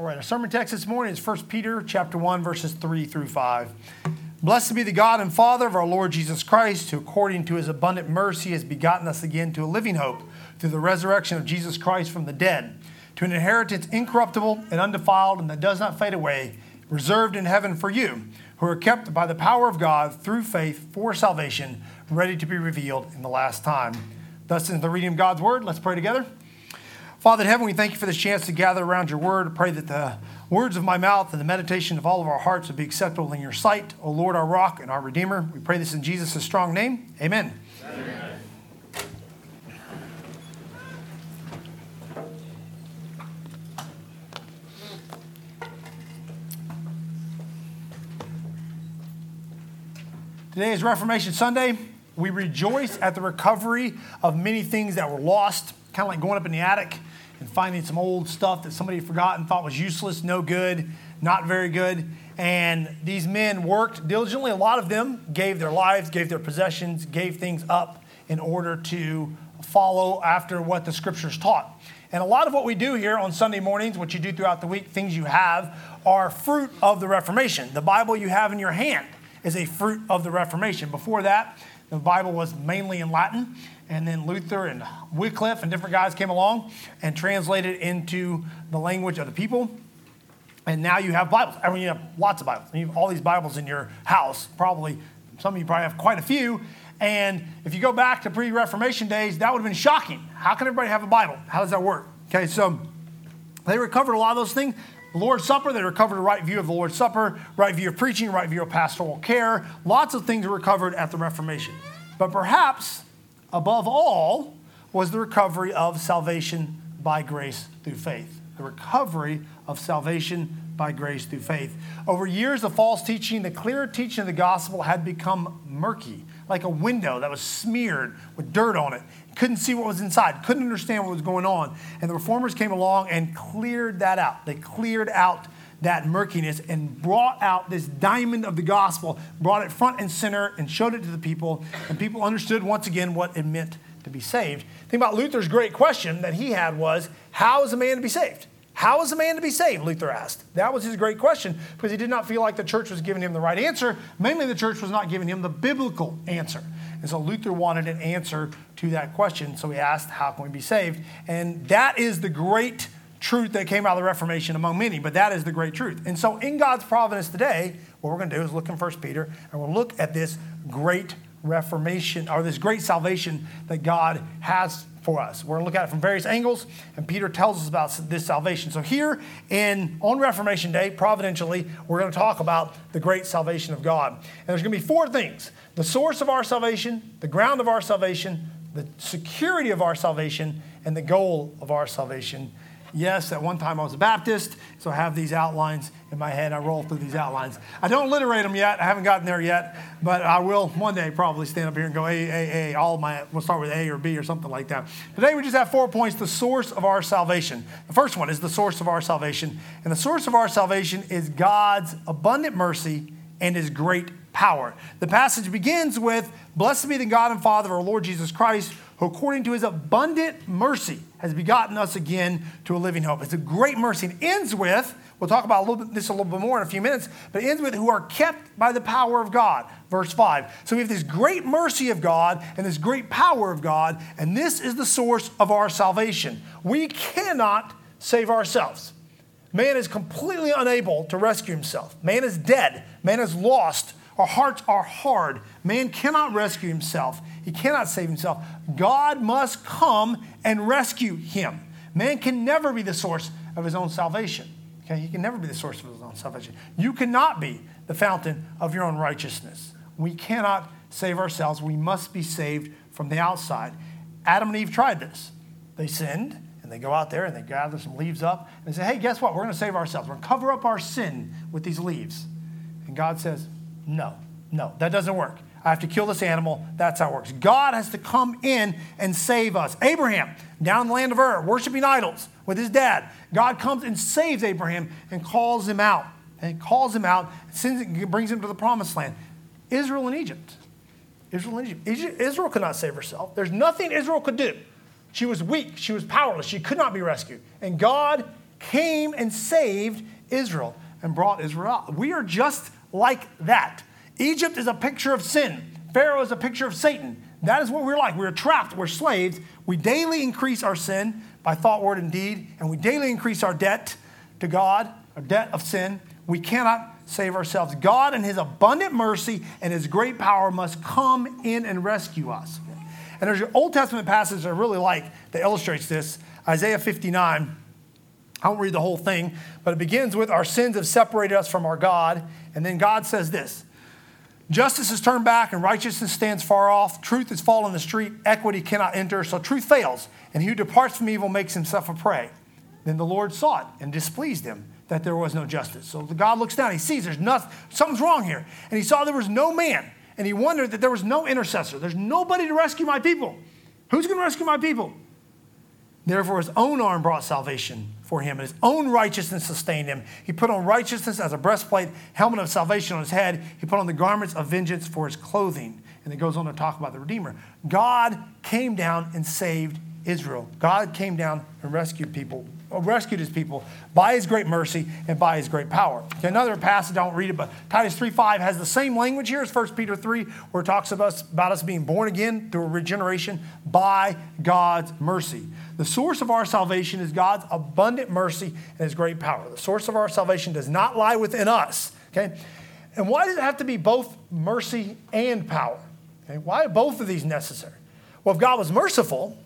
All right, our sermon text this morning is 1 Peter chapter 1, verses 3 through 5. Blessed be the God and Father of our Lord Jesus Christ, who according to his abundant mercy has begotten us again to a living hope through the resurrection of Jesus Christ from the dead, to an inheritance incorruptible and undefiled and that does not fade away, reserved in heaven for you, who are kept by the power of God through faith for salvation, ready to be revealed in the last time. Thus, in the reading of God's word, let's pray together. Father in heaven, we thank you for this chance to gather around your word. Pray that the words of my mouth and the meditation of all of our hearts would be acceptable in your sight. O Lord, our rock and our redeemer. We pray this in Jesus' strong name. Amen. Amen. Today is Reformation Sunday. We rejoice at the recovery of many things that were lost, kind of like going up in the attic finding some old stuff that somebody had forgotten, thought was useless, no good, not very good. And these men worked diligently. A lot of them gave their lives, gave their possessions, gave things up in order to follow after what the scriptures taught. And a lot of what we do here on Sunday mornings, what you do throughout the week, things you have, are fruit of the Reformation. The Bible you have in your hand is a fruit of the Reformation. Before that, the Bible was mainly in Latin, and then Luther and Wycliffe and different guys came along and translated into the language of the people. And now you have Bibles. I mean, you have lots of Bibles. You have all these Bibles in your house. Probably, some of you probably have quite a few. And if you go back to pre Reformation days, that would have been shocking. How can everybody have a Bible? How does that work? Okay, so they recovered a lot of those things. Lord's Supper, they recovered a right view of the Lord's Supper, right view of preaching, right view of pastoral care. Lots of things were recovered at the Reformation. But perhaps above all was the recovery of salvation by grace through faith. The recovery of salvation by grace through faith. Over years of false teaching, the clear teaching of the gospel had become murky, like a window that was smeared with dirt on it. Couldn't see what was inside, couldn't understand what was going on. And the reformers came along and cleared that out. They cleared out that murkiness and brought out this diamond of the gospel, brought it front and center, and showed it to the people. And people understood once again what it meant to be saved. Think about Luther's great question that he had was, How is a man to be saved? How is a man to be saved? Luther asked. That was his great question because he did not feel like the church was giving him the right answer. Mainly, the church was not giving him the biblical answer. And so Luther wanted an answer to that question. So he asked, How can we be saved? And that is the great truth that came out of the Reformation among many, but that is the great truth. And so, in God's providence today, what we're going to do is look in 1 Peter and we'll look at this great Reformation or this great salvation that God has for us. We're going to look at it from various angles, and Peter tells us about this salvation. So, here in on Reformation Day, providentially, we're going to talk about the great salvation of God. And there's going to be four things the source of our salvation, the ground of our salvation, the security of our salvation, and the goal of our salvation. Yes, at one time I was a Baptist, so I have these outlines in my head. I roll through these outlines. I don't alliterate them yet. I haven't gotten there yet, but I will one day probably stand up here and go A, A, A. All my, we'll start with A or B or something like that. Today we just have four points the source of our salvation. The first one is the source of our salvation. And the source of our salvation is God's abundant mercy and his great power. The passage begins with Blessed be the God and Father of our Lord Jesus Christ who according to his abundant mercy has begotten us again to a living hope. It's a great mercy. And ends with, we'll talk about a bit, this a little bit more in a few minutes, but it ends with, who are kept by the power of God. Verse 5. So we have this great mercy of God and this great power of God, and this is the source of our salvation. We cannot save ourselves. Man is completely unable to rescue himself. Man is dead. Man is lost. Our hearts are hard. Man cannot rescue himself. He cannot save himself. God must come and rescue him. Man can never be the source of his own salvation. Okay? He can never be the source of his own salvation. You cannot be the fountain of your own righteousness. We cannot save ourselves. We must be saved from the outside. Adam and Eve tried this. They sinned, and they go out there and they gather some leaves up and they say, hey, guess what? We're going to save ourselves. We're going to cover up our sin with these leaves. And God says, no, no, that doesn't work. I have to kill this animal. That's how it works. God has to come in and save us. Abraham, down in the land of Ur, worshiping idols with his dad. God comes and saves Abraham and calls him out. And calls him out, sends, brings him to the promised land. Israel and Egypt. Israel and Egypt. Israel could not save herself. There's nothing Israel could do. She was weak. She was powerless. She could not be rescued. And God came and saved Israel and brought Israel out. We are just like that. Egypt is a picture of sin, Pharaoh is a picture of Satan. That is what we're like. We're trapped, we're slaves. We daily increase our sin by thought, word, and deed, and we daily increase our debt to God, our debt of sin. We cannot save ourselves. God, in His abundant mercy and His great power, must come in and rescue us. And there's an Old Testament passage I really like that illustrates this Isaiah 59. I won't read the whole thing, but it begins with Our sins have separated us from our God. And then God says this Justice is turned back and righteousness stands far off. Truth has fallen in the street. Equity cannot enter. So truth fails. And he who departs from evil makes himself a prey. Then the Lord saw it and displeased him that there was no justice. So God looks down. He sees there's nothing, something's wrong here. And he saw there was no man. And he wondered that there was no intercessor. There's nobody to rescue my people. Who's going to rescue my people? Therefore, his own arm brought salvation for him, and his own righteousness sustained him. He put on righteousness as a breastplate, helmet of salvation on his head. He put on the garments of vengeance for his clothing. And it goes on to talk about the Redeemer. God came down and saved Israel. God came down and rescued people rescued his people by his great mercy and by his great power. Okay, another passage, I won't read it, but Titus 3.5 has the same language here as 1 Peter 3, where it talks about us, about us being born again through regeneration by God's mercy. The source of our salvation is God's abundant mercy and his great power. The source of our salvation does not lie within us. Okay? And why does it have to be both mercy and power? Okay? Why are both of these necessary? Well, if God was merciful,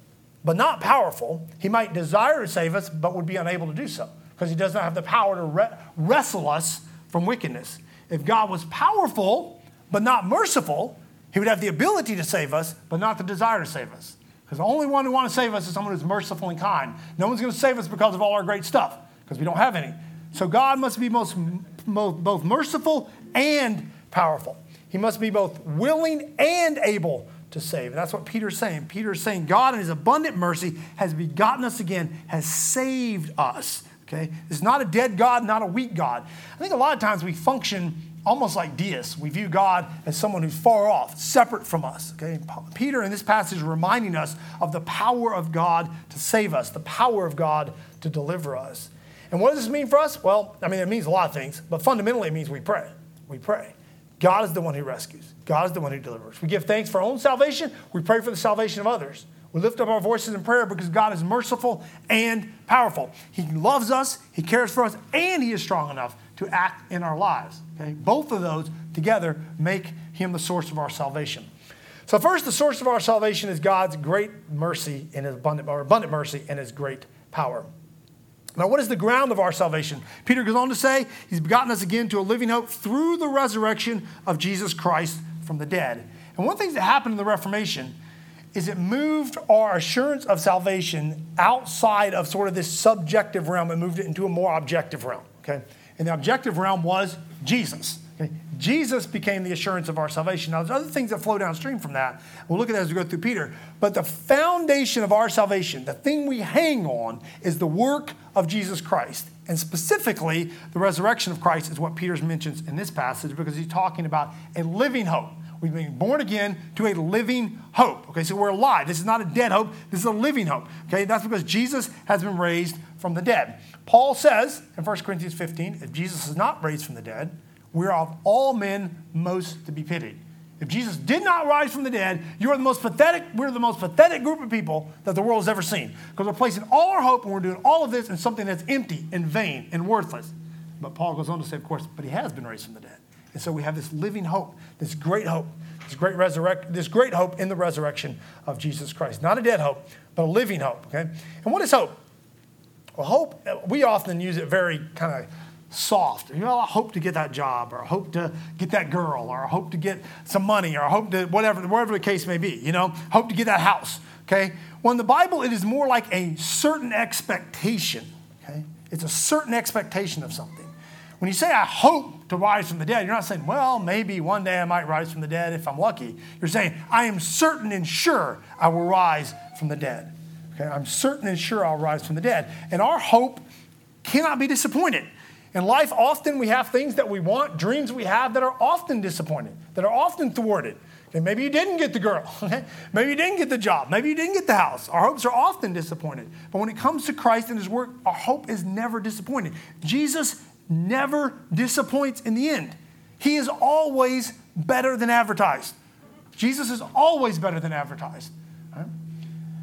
but not powerful, he might desire to save us, but would be unable to do so because he does not have the power to re- wrestle us from wickedness. If God was powerful, but not merciful, he would have the ability to save us, but not the desire to save us. Because the only one who wants to save us is someone who's merciful and kind. No one's going to save us because of all our great stuff, because we don't have any. So God must be most, both merciful and powerful. He must be both willing and able to save. That's what Peter's saying. Peter's saying God in his abundant mercy has begotten us again, has saved us. Okay? It's not a dead God, not a weak God. I think a lot of times we function almost like deists. We view God as someone who's far off, separate from us. Okay? Peter in this passage is reminding us of the power of God to save us, the power of God to deliver us. And what does this mean for us? Well, I mean, it means a lot of things, but fundamentally, it means we pray. We pray. God is the one who rescues. God is the one who delivers. We give thanks for our own salvation. We pray for the salvation of others. We lift up our voices in prayer because God is merciful and powerful. He loves us, He cares for us, and He is strong enough to act in our lives. Okay? Both of those together make Him the source of our salvation. So, first, the source of our salvation is God's great mercy and His abundant, abundant mercy and His great power. Now, what is the ground of our salvation? Peter goes on to say, He's begotten us again to a living hope through the resurrection of Jesus Christ from the dead. And one thing that happened in the Reformation is it moved our assurance of salvation outside of sort of this subjective realm and moved it into a more objective realm. Okay? And the objective realm was Jesus. Okay? Jesus became the assurance of our salvation. Now, there's other things that flow downstream from that. We'll look at that as we go through Peter. But the foundation of our salvation, the thing we hang on, is the work of Jesus Christ. And specifically, the resurrection of Christ is what Peter mentions in this passage because he's talking about a living hope. We've been born again to a living hope. Okay, so we're alive. This is not a dead hope, this is a living hope. Okay, that's because Jesus has been raised from the dead. Paul says in 1 Corinthians 15 if Jesus is not raised from the dead, we're of all men most to be pitied. If Jesus did not rise from the dead, you are the most pathetic, we're the most pathetic group of people that the world has ever seen. Because we're placing all our hope and we're doing all of this in something that's empty and vain and worthless. But Paul goes on to say, of course, but he has been raised from the dead. And so we have this living hope, this great hope, this great resurrect, this great hope in the resurrection of Jesus Christ. Not a dead hope, but a living hope. Okay? And what is hope? Well, hope, uh, we often use it very kind of soft. You know, I hope to get that job, or I hope to get that girl, or I hope to get some money, or I hope to whatever, whatever the case may be. You know, hope to get that house. Okay. Well, in the Bible, it is more like a certain expectation. Okay, it's a certain expectation of something. When you say I hope to rise from the dead, you're not saying, well, maybe one day I might rise from the dead if I'm lucky. You're saying, I am certain and sure I will rise from the dead. Okay, I'm certain and sure I'll rise from the dead. And our hope cannot be disappointed. In life, often we have things that we want, dreams we have that are often disappointed, that are often thwarted. Okay, maybe you didn't get the girl. Okay? Maybe you didn't get the job. Maybe you didn't get the house. Our hopes are often disappointed. But when it comes to Christ and His work, our hope is never disappointed. Jesus never disappoints in the end. He is always better than advertised. Jesus is always better than advertised.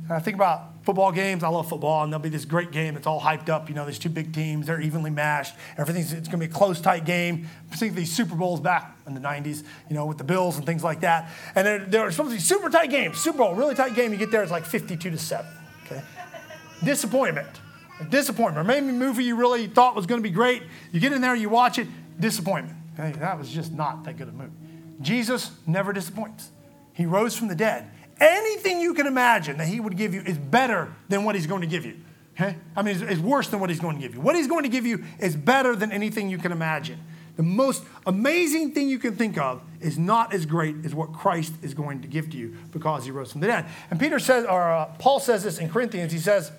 And I think about football games. I love football, and there'll be this great game. It's all hyped up. You know, there's two big teams, they're evenly matched. Everything's it's going to be a close, tight game. Particularly Super Bowls back in the 90s, you know, with the Bills and things like that. And they're, supposed to be super tight games. Super Bowl, really tight game. You get there, it's like 52 to 7. Okay? Disappointment. Disappointment. Maybe a movie you really thought was going to be great. You get in there, you watch it, disappointment. Okay? That was just not that good of a movie. Jesus never disappoints. He rose from the dead. Anything you can imagine that he would give you is better than what he's going to give you. Okay? I mean, it's, it's worse than what he's going to give you. What he's going to give you is better than anything you can imagine. The most amazing thing you can think of is not as great as what Christ is going to give to you because he rose from the dead. And Peter says, or uh, Paul says this in Corinthians. He says,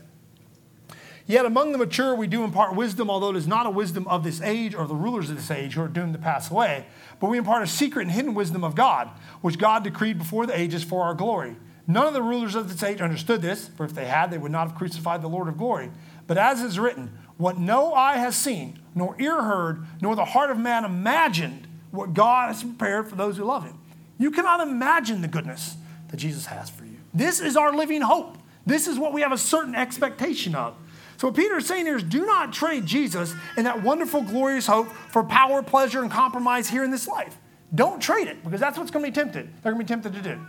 Yet among the mature we do impart wisdom, although it is not a wisdom of this age or the rulers of this age who are doomed to pass away, but we impart a secret and hidden wisdom of God, which God decreed before the ages for our glory. None of the rulers of this age understood this, for if they had, they would not have crucified the Lord of glory. But as is written, what no eye has seen, nor ear heard, nor the heart of man imagined, what God has prepared for those who love him. You cannot imagine the goodness that Jesus has for you. This is our living hope. This is what we have a certain expectation of. So, what Peter is saying here is do not trade Jesus and that wonderful, glorious hope for power, pleasure, and compromise here in this life. Don't trade it because that's what's going to be tempted. They're going to be tempted to do.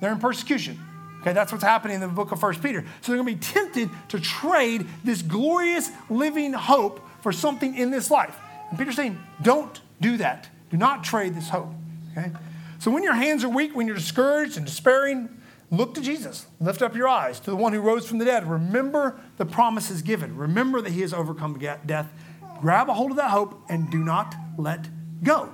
They're in persecution. Okay, that's what's happening in the book of First Peter. So they're going to be tempted to trade this glorious living hope for something in this life. And Peter's saying, don't do that. Do not trade this hope. Okay? So when your hands are weak, when you're discouraged and despairing, Look to Jesus. Lift up your eyes to the one who rose from the dead. Remember the promises given. Remember that he has overcome death. Grab a hold of that hope and do not let go.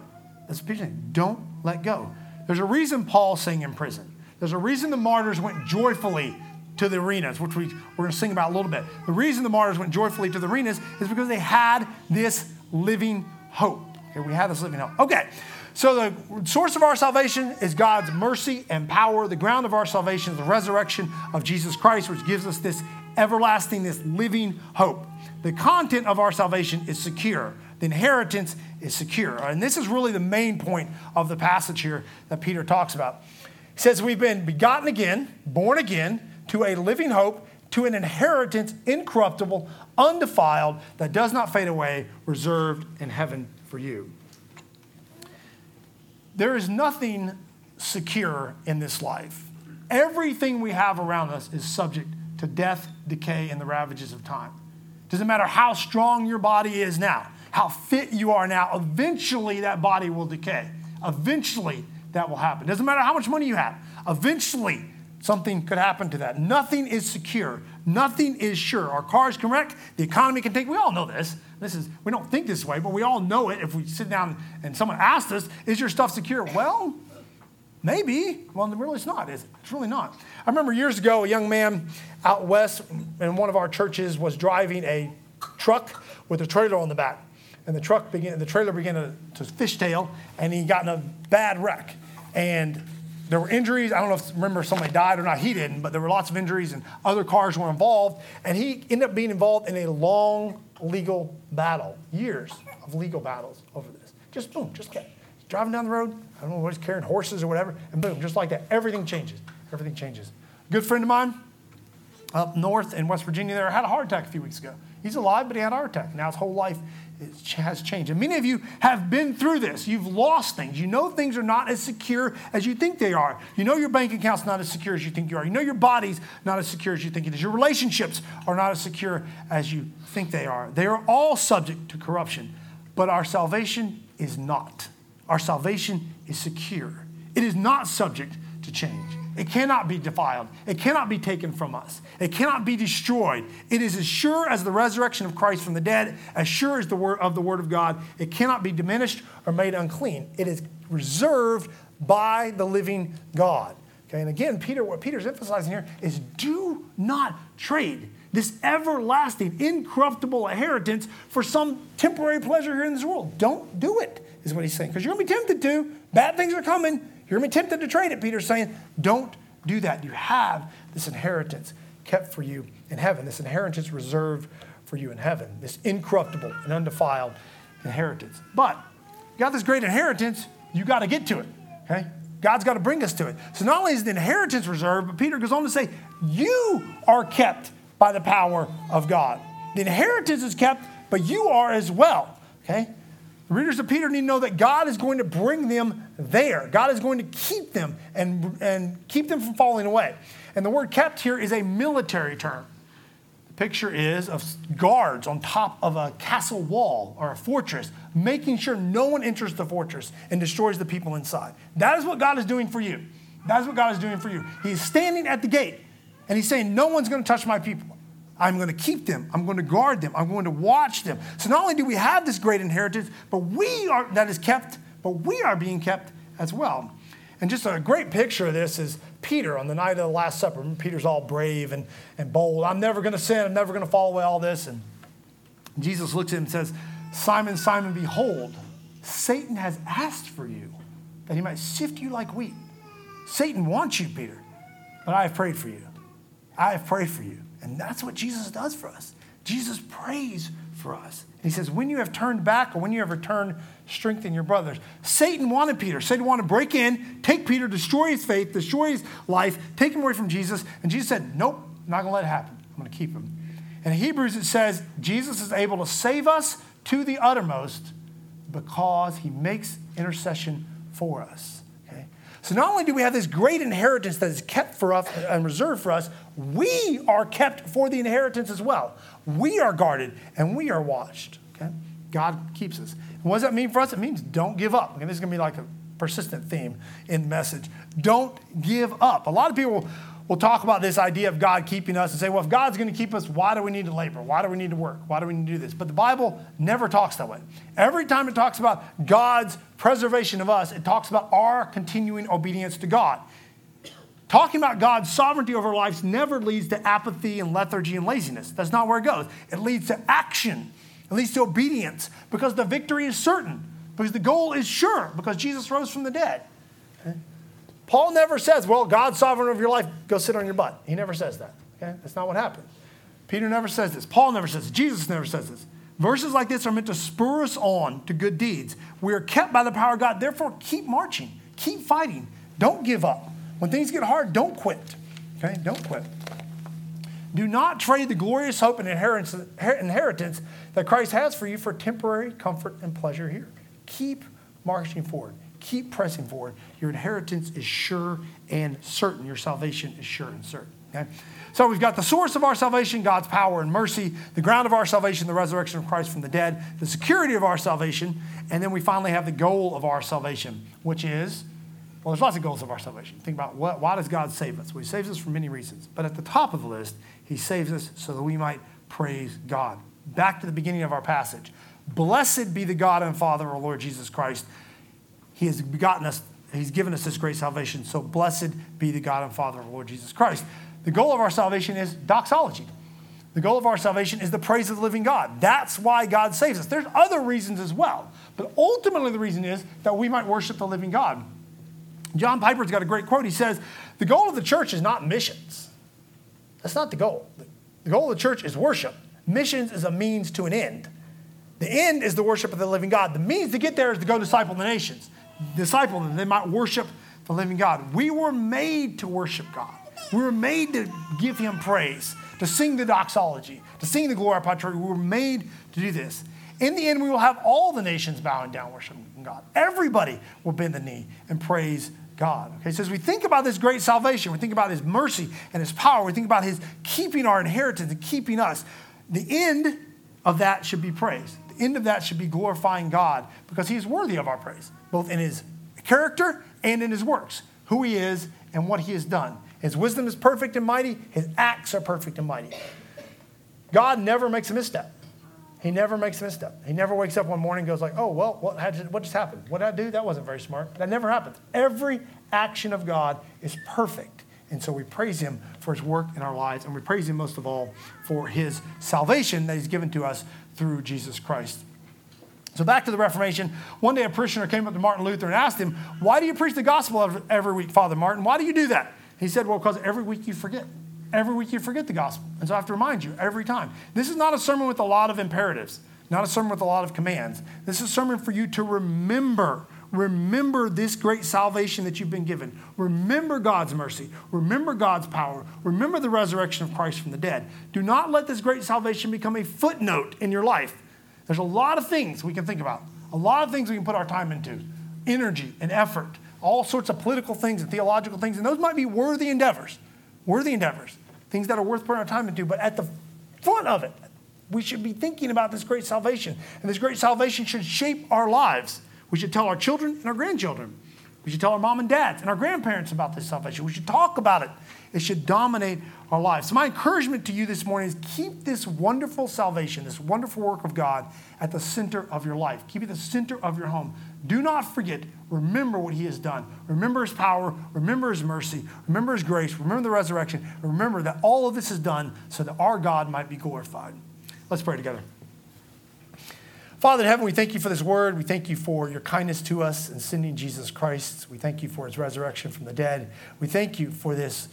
That's what saying. Don't let go. There's a reason Paul's sang in prison. There's a reason the martyrs went joyfully to the arenas, which we, we're going to sing about a little bit. The reason the martyrs went joyfully to the arenas is because they had this living hope. Okay, we have this living hope. Okay, so, the source of our salvation is God's mercy and power. The ground of our salvation is the resurrection of Jesus Christ, which gives us this everlasting, this living hope. The content of our salvation is secure. The inheritance is secure. And this is really the main point of the passage here that Peter talks about. He says, We've been begotten again, born again, to a living hope, to an inheritance incorruptible, undefiled, that does not fade away, reserved in heaven for you. There is nothing secure in this life. Everything we have around us is subject to death, decay, and the ravages of time. Doesn't matter how strong your body is now, how fit you are now, eventually that body will decay. Eventually that will happen. Doesn't matter how much money you have, eventually something could happen to that. Nothing is secure. Nothing is sure. Our cars can wreck, the economy can take, we all know this. This is, we don't think this way, but we all know it. If we sit down and someone asks us, is your stuff secure? Well, maybe. Well, really it's not, is it? It's really not. I remember years ago, a young man out west in one of our churches was driving a truck with a trailer on the back. And the truck began, the trailer began to, to fishtail, and he got in a bad wreck. And there were injuries. I don't know if remember if somebody died or not. He didn't, but there were lots of injuries, and other cars were involved. And he ended up being involved in a long legal battle, years of legal battles over this. Just boom, just like driving down the road. I don't know what he's carrying, horses or whatever, and boom, just like that. Everything changes. Everything changes. Good friend of mine up north in West Virginia there had a heart attack a few weeks ago. He's alive, but he had a heart attack. Now his whole life has changed. And many of you have been through this. You've lost things. You know things are not as secure as you think they are. You know your bank account's not as secure as you think you are. You know your body's not as secure as you think it is. Your relationships are not as secure as you think they are. They are all subject to corruption, but our salvation is not. Our salvation is secure. It is not subject to change. It cannot be defiled. It cannot be taken from us. It cannot be destroyed. It is as sure as the resurrection of Christ from the dead, as sure as the word of the word of God. It cannot be diminished or made unclean. It is reserved by the living God. Okay, and again, Peter, what Peter's emphasizing here is do not trade this everlasting, incorruptible inheritance for some temporary pleasure here in this world. Don't do it, is what he's saying. Because you're going to be tempted to. Bad things are coming. To be tempted to trade it. Peter's saying, don't do that. You have this inheritance kept for you in heaven, this inheritance reserved for you in heaven, this incorruptible and undefiled inheritance. But you got this great inheritance, you got to get to it, okay? God's got to bring us to it. So not only is the inheritance reserved, but Peter goes on to say, you are kept by the power of God. The inheritance is kept, but you are as well, okay? Readers of Peter need to know that God is going to bring them there. God is going to keep them and, and keep them from falling away. And the word kept here is a military term. The picture is of guards on top of a castle wall or a fortress, making sure no one enters the fortress and destroys the people inside. That is what God is doing for you. That is what God is doing for you. He is standing at the gate and he's saying, No one's going to touch my people. I'm going to keep them. I'm going to guard them. I'm going to watch them. So not only do we have this great inheritance, but we are that is kept, but we are being kept as well. And just a great picture of this is Peter on the night of the Last Supper. Peter's all brave and, and bold. I'm never going to sin. I'm never going to fall away all this. And Jesus looks at him and says, Simon, Simon, behold, Satan has asked for you that he might sift you like wheat. Satan wants you, Peter, but I have prayed for you. I have prayed for you. And that's what Jesus does for us. Jesus prays for us. he says, When you have turned back or when you have returned, strengthen your brothers. Satan wanted Peter. Satan wanted to break in, take Peter, destroy his faith, destroy his life, take him away from Jesus. And Jesus said, Nope, I'm not going to let it happen. I'm going to keep him. In Hebrews, it says, Jesus is able to save us to the uttermost because he makes intercession for us. So not only do we have this great inheritance that is kept for us and reserved for us, we are kept for the inheritance as well. We are guarded and we are watched. Okay? God keeps us. And what does that mean for us? It means don't give up. Okay, this is going to be like a persistent theme in the message. Don't give up. A lot of people we'll talk about this idea of God keeping us and say, well, if God's going to keep us, why do we need to labor? Why do we need to work? Why do we need to do this? But the Bible never talks that way. Every time it talks about God's preservation of us, it talks about our continuing obedience to God. Talking about God's sovereignty over our lives never leads to apathy and lethargy and laziness. That's not where it goes. It leads to action, it leads to obedience because the victory is certain, because the goal is sure, because Jesus rose from the dead. Paul never says, well, God's sovereign over your life, go sit on your butt. He never says that. Okay? That's not what happened. Peter never says this. Paul never says this. Jesus never says this. Verses like this are meant to spur us on to good deeds. We are kept by the power of God. Therefore, keep marching, keep fighting. Don't give up. When things get hard, don't quit. Okay? Don't quit. Do not trade the glorious hope and inheritance that Christ has for you for temporary comfort and pleasure here. Keep marching forward. Keep pressing forward. Your inheritance is sure and certain. Your salvation is sure and certain. Okay? So we've got the source of our salvation, God's power and mercy, the ground of our salvation, the resurrection of Christ from the dead, the security of our salvation, and then we finally have the goal of our salvation, which is well, there's lots of goals of our salvation. Think about what, why does God save us? Well, He saves us for many reasons. But at the top of the list, He saves us so that we might praise God. Back to the beginning of our passage. Blessed be the God and Father of our Lord Jesus Christ he has begotten us, He's given us this great salvation. So blessed be the God and Father of Lord Jesus Christ. The goal of our salvation is doxology. The goal of our salvation is the praise of the living God. That's why God saves us. There's other reasons as well. But ultimately, the reason is that we might worship the living God. John Piper's got a great quote. He says, The goal of the church is not missions. That's not the goal. The goal of the church is worship. Missions is a means to an end. The end is the worship of the living God. The means to get there is to go disciple the nations disciple them. They might worship the living God. We were made to worship God. We were made to give him praise, to sing the doxology, to sing the Gloria Patri. We were made to do this. In the end, we will have all the nations bowing down, worshiping God. Everybody will bend the knee and praise God. Okay, so as we think about this great salvation, we think about his mercy and his power, we think about his keeping our inheritance and keeping us. The end of that should be praise. The end of that should be glorifying God because he is worthy of our praise both in his character and in his works, who he is and what he has done. His wisdom is perfect and mighty, his acts are perfect and mighty. God never makes a misstep. He never makes a misstep. He never wakes up one morning and goes like, oh, well, what, what just happened? What did I do? That wasn't very smart. That never happens. Every action of God is perfect. And so we praise him for his work in our lives, and we praise him most of all for his salvation that he's given to us through Jesus Christ. So back to the Reformation. One day a parishioner came up to Martin Luther and asked him, Why do you preach the gospel every week, Father Martin? Why do you do that? He said, Well, because every week you forget. Every week you forget the gospel. And so I have to remind you every time. This is not a sermon with a lot of imperatives, not a sermon with a lot of commands. This is a sermon for you to remember. Remember this great salvation that you've been given. Remember God's mercy. Remember God's power. Remember the resurrection of Christ from the dead. Do not let this great salvation become a footnote in your life. There's a lot of things we can think about, a lot of things we can put our time into energy and effort, all sorts of political things and theological things, and those might be worthy endeavors worthy endeavors, things that are worth putting our time into. But at the front of it, we should be thinking about this great salvation. And this great salvation should shape our lives. We should tell our children and our grandchildren. We should tell our mom and dads and our grandparents about this salvation. We should talk about it. It should dominate our lives. So, my encouragement to you this morning is keep this wonderful salvation, this wonderful work of God at the center of your life. Keep it the center of your home. Do not forget, remember what He has done. Remember His power, remember His mercy, remember His grace, remember the resurrection, remember that all of this is done so that our God might be glorified. Let's pray together. Father in heaven, we thank you for this word. We thank you for your kindness to us in sending Jesus Christ. We thank you for his resurrection from the dead. We thank you for this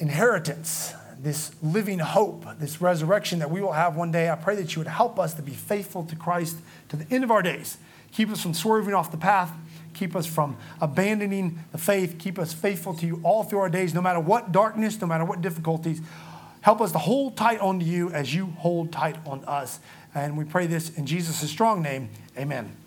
inheritance, this living hope, this resurrection that we will have one day. I pray that you would help us to be faithful to Christ to the end of our days. Keep us from swerving off the path. Keep us from abandoning the faith. Keep us faithful to you all through our days, no matter what darkness, no matter what difficulties. Help us to hold tight on to you as you hold tight on us. And we pray this in Jesus' strong name. Amen.